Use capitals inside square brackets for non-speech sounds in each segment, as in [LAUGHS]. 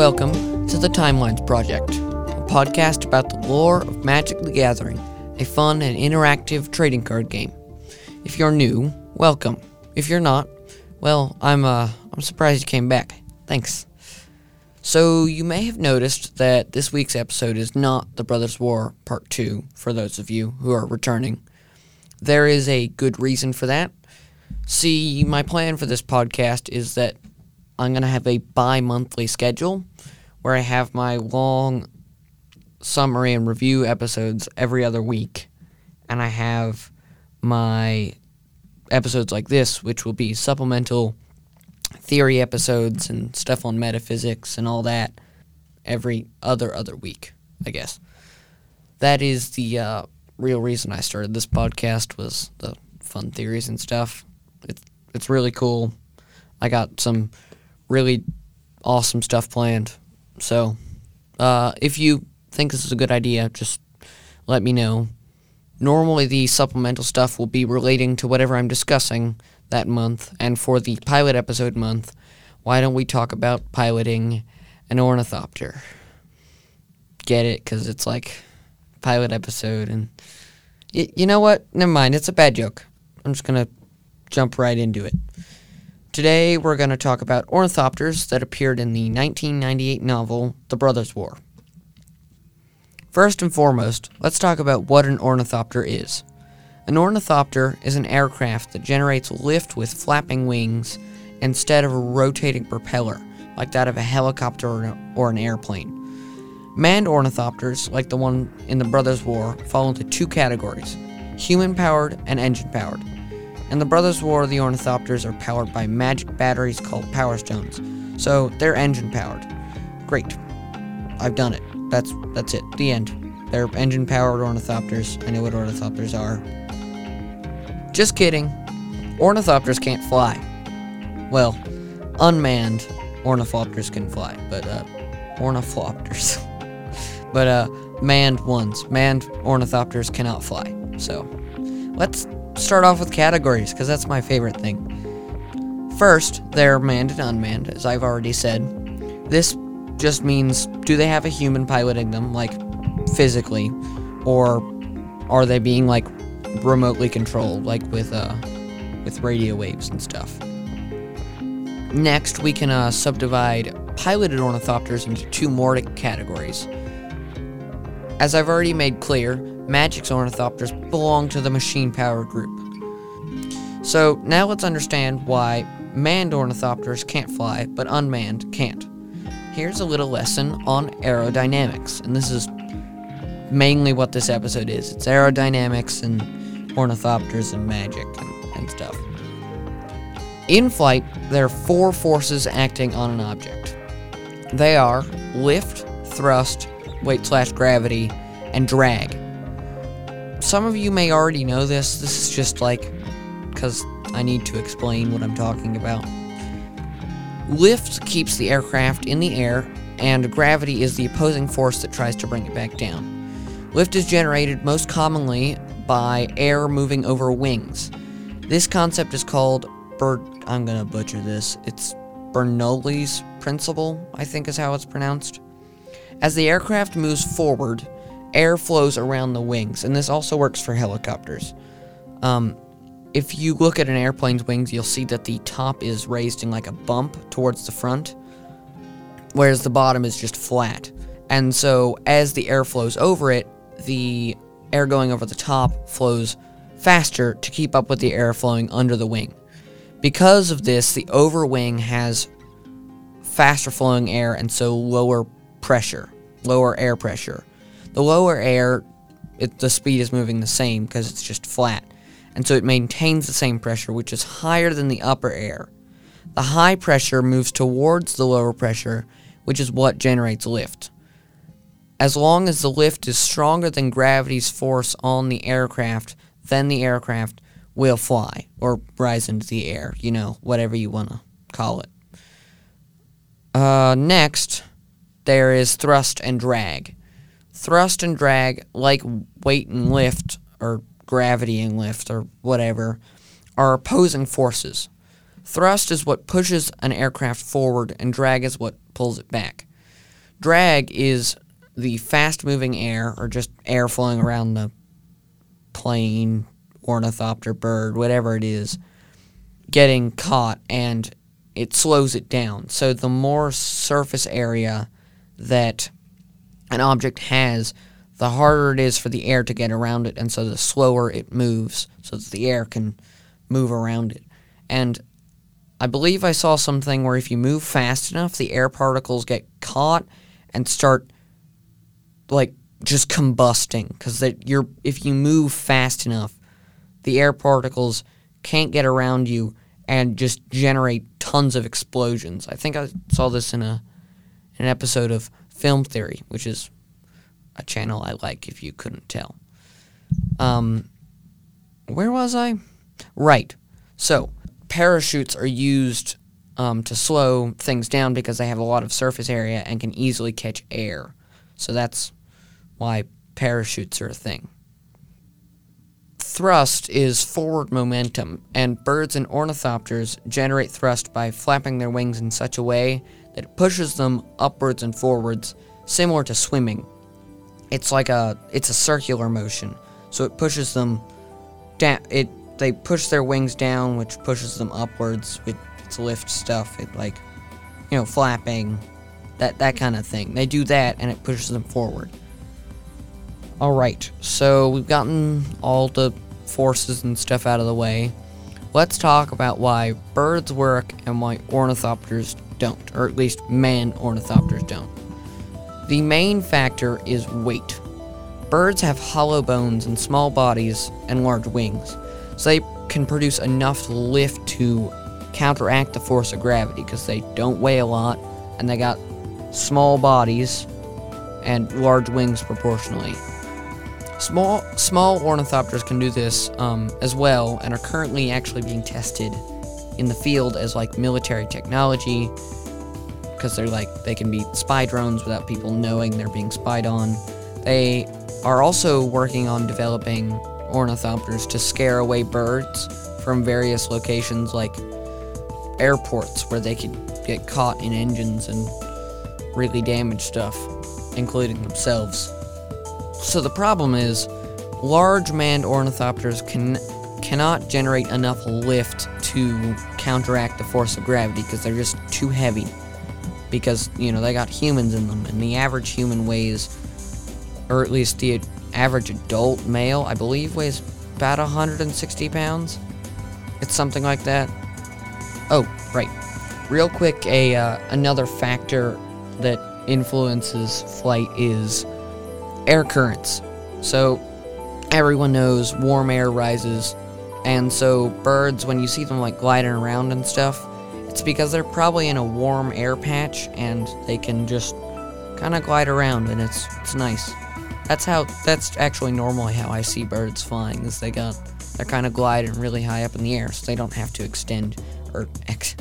welcome to the Timelines Project, a podcast about the lore of Magic the Gathering, a fun and interactive trading card game. If you're new, welcome. If you're not, well, I'm uh I'm surprised you came back. Thanks. So, you may have noticed that this week's episode is not the Brothers War Part 2 for those of you who are returning. There is a good reason for that. See, my plan for this podcast is that I'm going to have a bi monthly schedule where I have my long summary and review episodes every other week. And I have my episodes like this, which will be supplemental theory episodes and stuff on metaphysics and all that every other other week, I guess. That is the uh, real reason I started this podcast was the fun theories and stuff. It's it's really cool. I got some really awesome stuff planned. So, uh, if you think this is a good idea, just let me know. Normally, the supplemental stuff will be relating to whatever I'm discussing that month, and for the pilot episode month, why don't we talk about piloting an ornithopter? Get it? Because it's like pilot episode, and y- you know what? Never mind. It's a bad joke. I'm just gonna jump right into it. Today, we're going to talk about ornithopters that appeared in the 1998 novel The Brothers' War. First and foremost, let's talk about what an ornithopter is. An ornithopter is an aircraft that generates lift with flapping wings instead of a rotating propeller, like that of a helicopter or an airplane. Manned ornithopters, like the one in the Brothers' War, fall into two categories human powered and engine powered. In the Brothers' War, the ornithopters are powered by magic batteries called Power Stones, so they're engine powered. Great. I've done it. That's that's it. The end. They're engine powered ornithopters. I know what ornithopters are. Just kidding. Ornithopters can't fly. Well, unmanned ornithopters can fly, but uh ornithopters. [LAUGHS] but uh manned ones, manned ornithopters cannot fly. So, let's start off with categories because that's my favorite thing. First, they're manned and unmanned, as I've already said. This just means do they have a human piloting them, like physically, or are they being like remotely controlled, like with uh with radio waves and stuff. Next, we can uh, subdivide piloted ornithopters into two more categories. As I've already made clear, Magic's ornithopters belong to the machine power group. So now let's understand why manned ornithopters can't fly, but unmanned can't. Here's a little lesson on aerodynamics, and this is mainly what this episode is. It's aerodynamics and ornithopters and magic and, and stuff. In flight, there are four forces acting on an object. They are lift, thrust, weight slash gravity, and drag. Some of you may already know this. This is just like because I need to explain what I'm talking about. Lift keeps the aircraft in the air, and gravity is the opposing force that tries to bring it back down. Lift is generated most commonly by air moving over wings. This concept is called Ber- I'm gonna butcher this. It's Bernoulli's principle, I think is how it's pronounced. As the aircraft moves forward, air flows around the wings, and this also works for helicopters. Um, if you look at an airplane's wings, you'll see that the top is raised in like a bump towards the front, whereas the bottom is just flat. And so as the air flows over it, the air going over the top flows faster to keep up with the air flowing under the wing. Because of this, the overwing has faster flowing air and so lower pressure, lower air pressure. The lower air, it, the speed is moving the same because it's just flat and so it maintains the same pressure, which is higher than the upper air. The high pressure moves towards the lower pressure, which is what generates lift. As long as the lift is stronger than gravity's force on the aircraft, then the aircraft will fly or rise into the air, you know, whatever you want to call it. Uh, next, there is thrust and drag. Thrust and drag, like weight and lift, or gravity and lift, or whatever, are opposing forces. Thrust is what pushes an aircraft forward, and drag is what pulls it back. drag is the fast moving air, or just air flowing around the plane, ornithopter, bird, whatever it is, getting caught and it slows it down. So the more surface area that an object has, the harder it is for the air to get around it, and so the slower it moves, so that the air can move around it. And I believe I saw something where if you move fast enough, the air particles get caught and start like just combusting because that you're if you move fast enough, the air particles can't get around you and just generate tons of explosions. I think I saw this in a an episode of Film Theory, which is a channel I like if you couldn't tell. Um, where was I? Right. So, parachutes are used um, to slow things down because they have a lot of surface area and can easily catch air. So that's why parachutes are a thing. Thrust is forward momentum, and birds and ornithopters generate thrust by flapping their wings in such a way that it pushes them upwards and forwards, similar to swimming. It's like a it's a circular motion, so it pushes them down. It they push their wings down, which pushes them upwards. It, it's lift stuff. It like you know flapping, that that kind of thing. They do that, and it pushes them forward. All right, so we've gotten all the forces and stuff out of the way. Let's talk about why birds work and why ornithopters don't, or at least man ornithopters don't. The main factor is weight. Birds have hollow bones and small bodies and large wings, so they can produce enough lift to counteract the force of gravity because they don't weigh a lot and they got small bodies and large wings proportionally. Small small ornithopters can do this um, as well, and are currently actually being tested in the field as like military technology, because they're like they can be spy drones without people knowing they're being spied on. They are also working on developing ornithopters to scare away birds from various locations like airports where they could get caught in engines and really damage stuff, including themselves. So the problem is, large manned ornithopters can cannot generate enough lift to counteract the force of gravity because they're just too heavy. Because you know they got humans in them, and the average human weighs, or at least the average adult male, I believe, weighs about 160 pounds. It's something like that. Oh, right. Real quick, a uh, another factor that influences flight is air currents. So everyone knows warm air rises, and so birds, when you see them like gliding around and stuff, it's because they're probably in a warm air patch and they can just kind of glide around, and it's it's nice. That's how that's actually normally how I see birds flying. Is they got they're kind of gliding really high up in the air, so they don't have to extend or ex-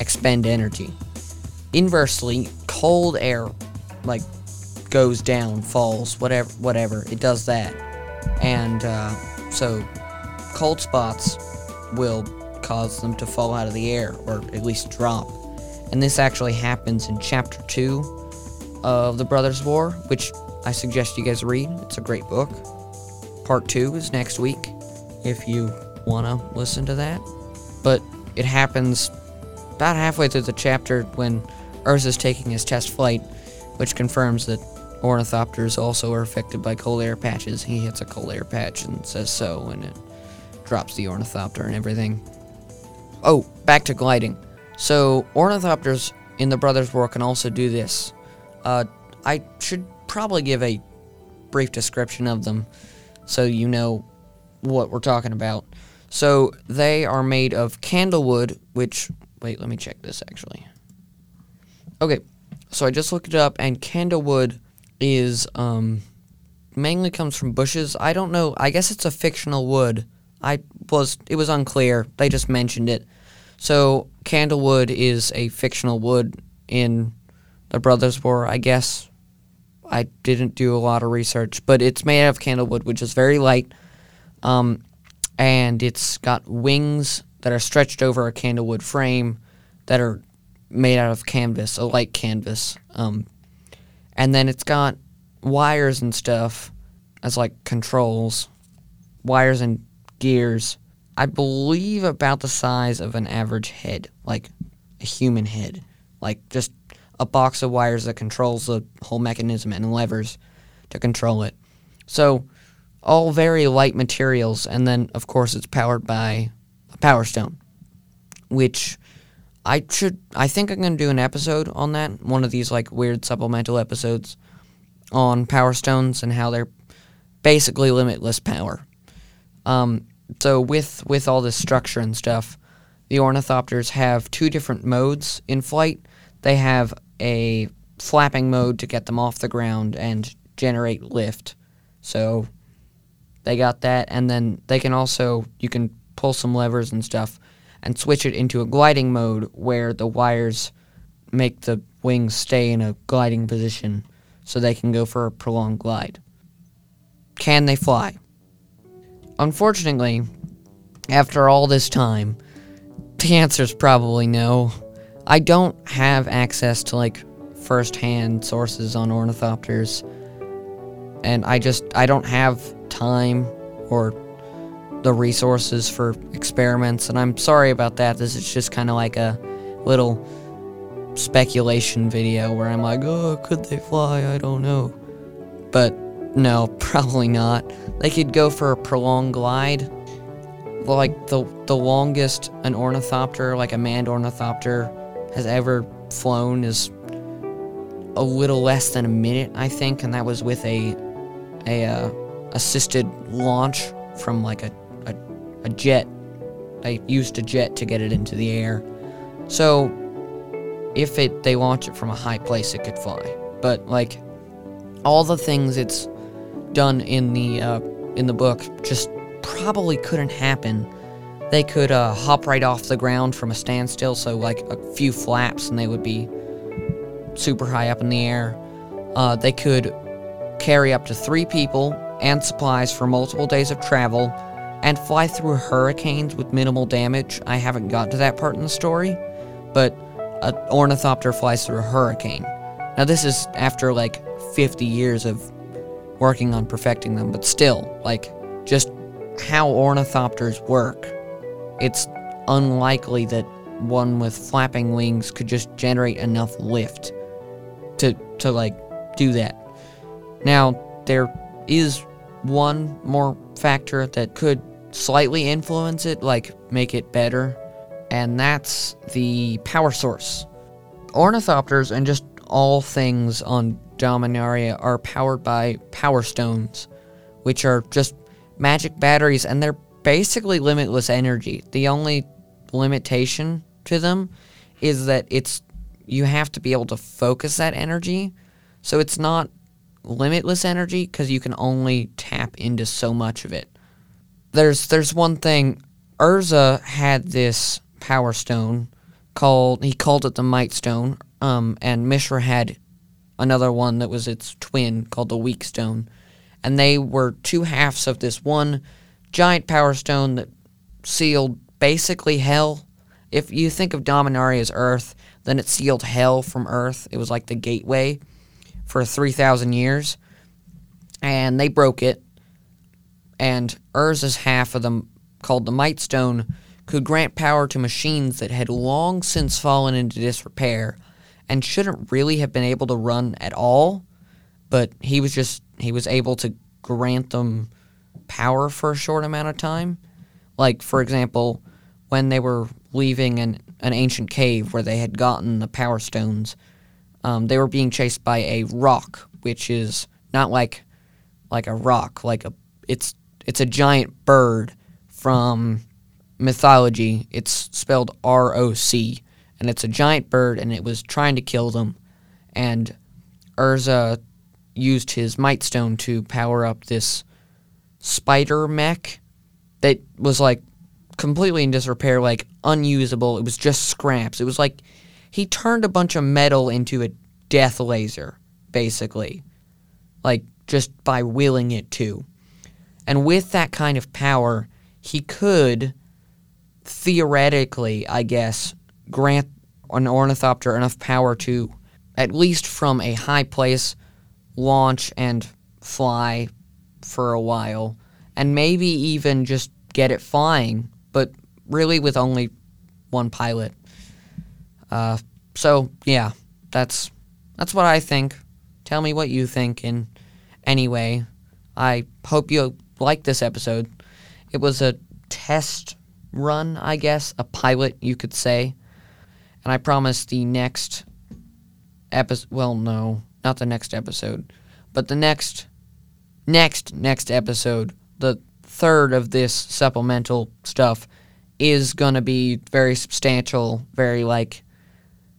expend energy. Inversely, cold air, like goes down, falls, whatever, whatever. It does that, and uh, so cold spots will cause them to fall out of the air or at least drop. And this actually happens in chapter two of the Brothers War, which I suggest you guys read. It's a great book. Part two is next week, if you wanna listen to that. But it happens about halfway through the chapter when Urza's taking his test flight, which confirms that ornithopters also are affected by cold air patches. He hits a cold air patch and says so, and it drops the ornithopter and everything. Oh, back to gliding. So, ornithopters in the Brothers War can also do this. Uh, I should probably give a brief description of them so you know what we're talking about. So, they are made of candlewood, which. Wait, let me check this actually. Okay, so I just looked it up, and candlewood is um, mainly comes from bushes. I don't know. I guess it's a fictional wood. I was it was unclear. They just mentioned it. So candlewood is a fictional wood in the Brothers War. I guess I didn't do a lot of research, but it's made out of candlewood, which is very light, um, and it's got wings that are stretched over a candlewood frame that are made out of canvas, a light canvas. Um, and then it's got wires and stuff as like controls, wires and gears. I believe about the size of an average head, like a human head, like just a box of wires that controls the whole mechanism and levers to control it. So, all very light materials, and then of course it's powered by a power stone, which I should I think I'm gonna do an episode on that, one of these like weird supplemental episodes on power stones and how they're basically limitless power. Um, so with with all this structure and stuff, the ornithopters have two different modes in flight. They have a flapping mode to get them off the ground and generate lift. So they got that, and then they can also you can pull some levers and stuff and switch it into a gliding mode where the wires make the wings stay in a gliding position so they can go for a prolonged glide. Can they fly? Unfortunately, after all this time, the answer is probably no. I don't have access to like first-hand sources on ornithopters, and I just I don't have time or the resources for experiments, and I'm sorry about that. This is just kind of like a little speculation video where I'm like, oh, could they fly? I don't know. But no, probably not. They could go for a prolonged glide. Like the the longest an ornithopter, like a manned ornithopter, has ever flown is a little less than a minute, I think, and that was with a a uh, assisted launch from like a, a a jet. They used a jet to get it into the air. So if it they launch it from a high place, it could fly. But like all the things it's done in the uh, in the book just probably couldn't happen. They could uh, hop right off the ground from a standstill, so like a few flaps, and they would be super high up in the air. Uh, they could carry up to three people and supplies for multiple days of travel, and fly through hurricanes with minimal damage. I haven't got to that part in the story, but an ornithopter flies through a hurricane. Now, this is after like 50 years of working on perfecting them, but still, like, just how ornithopters work, it's unlikely that one with flapping wings could just generate enough lift to to like do that. Now, there is one more factor that could slightly influence it, like make it better, and that's the power source. Ornithopters and just all things on Dominaria are powered by power stones, which are just magic batteries and they're basically limitless energy. The only limitation to them is that it's you have to be able to focus that energy. So it's not limitless energy because you can only tap into so much of it. There's there's one thing Urza had this power stone called he called it the might stone um, and Mishra had another one that was its twin called the weak stone and they were two halves of this one giant power stone that sealed basically hell if you think of Dominaria as Earth, then it sealed hell from Earth. It was like the gateway for 3,000 years. And they broke it. And Urza's half of them, called the Might Stone, could grant power to machines that had long since fallen into disrepair and shouldn't really have been able to run at all. But he was just, he was able to grant them power for a short amount of time. Like, for example, when they were leaving an, an ancient cave where they had gotten the power stones, um, they were being chased by a roc, which is not like like a rock, like a it's it's a giant bird from mythology. It's spelled R O C, and it's a giant bird, and it was trying to kill them, and Urza used his might stone to power up this spider mech that was like completely in disrepair, like unusable. It was just scraps. It was like he turned a bunch of metal into a death laser, basically, like just by willing it to. And with that kind of power, he could theoretically, I guess, grant an ornithopter enough power to, at least from a high place, launch and fly for a while, and maybe even just get it flying, but really with only one pilot. Uh, so yeah, that's that's what I think. Tell me what you think. And anyway, I hope you like this episode. It was a test run, I guess, a pilot, you could say. And I promise the next episode. Well, no, not the next episode, but the next, next, next episode, the third of this supplemental stuff, is going to be very substantial, very like,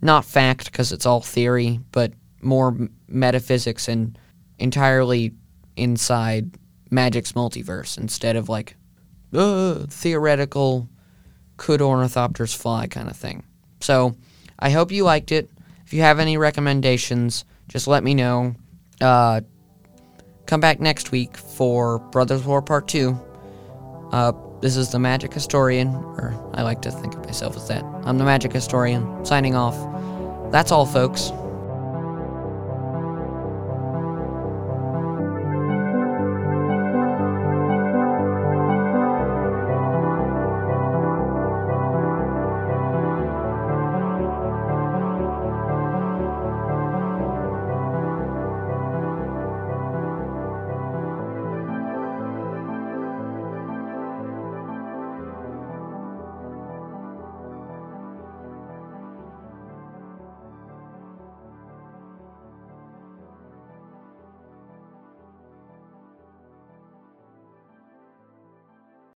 not fact because it's all theory, but more metaphysics and entirely inside Magic's multiverse instead of like uh, theoretical could ornithopters fly kind of thing. So I hope you liked it. If you have any recommendations, just let me know. Uh, come back next week for Brothers War Part 2. Uh, this is the Magic Historian, or I like to think of myself as that. I'm the Magic Historian, signing off. That's all, folks.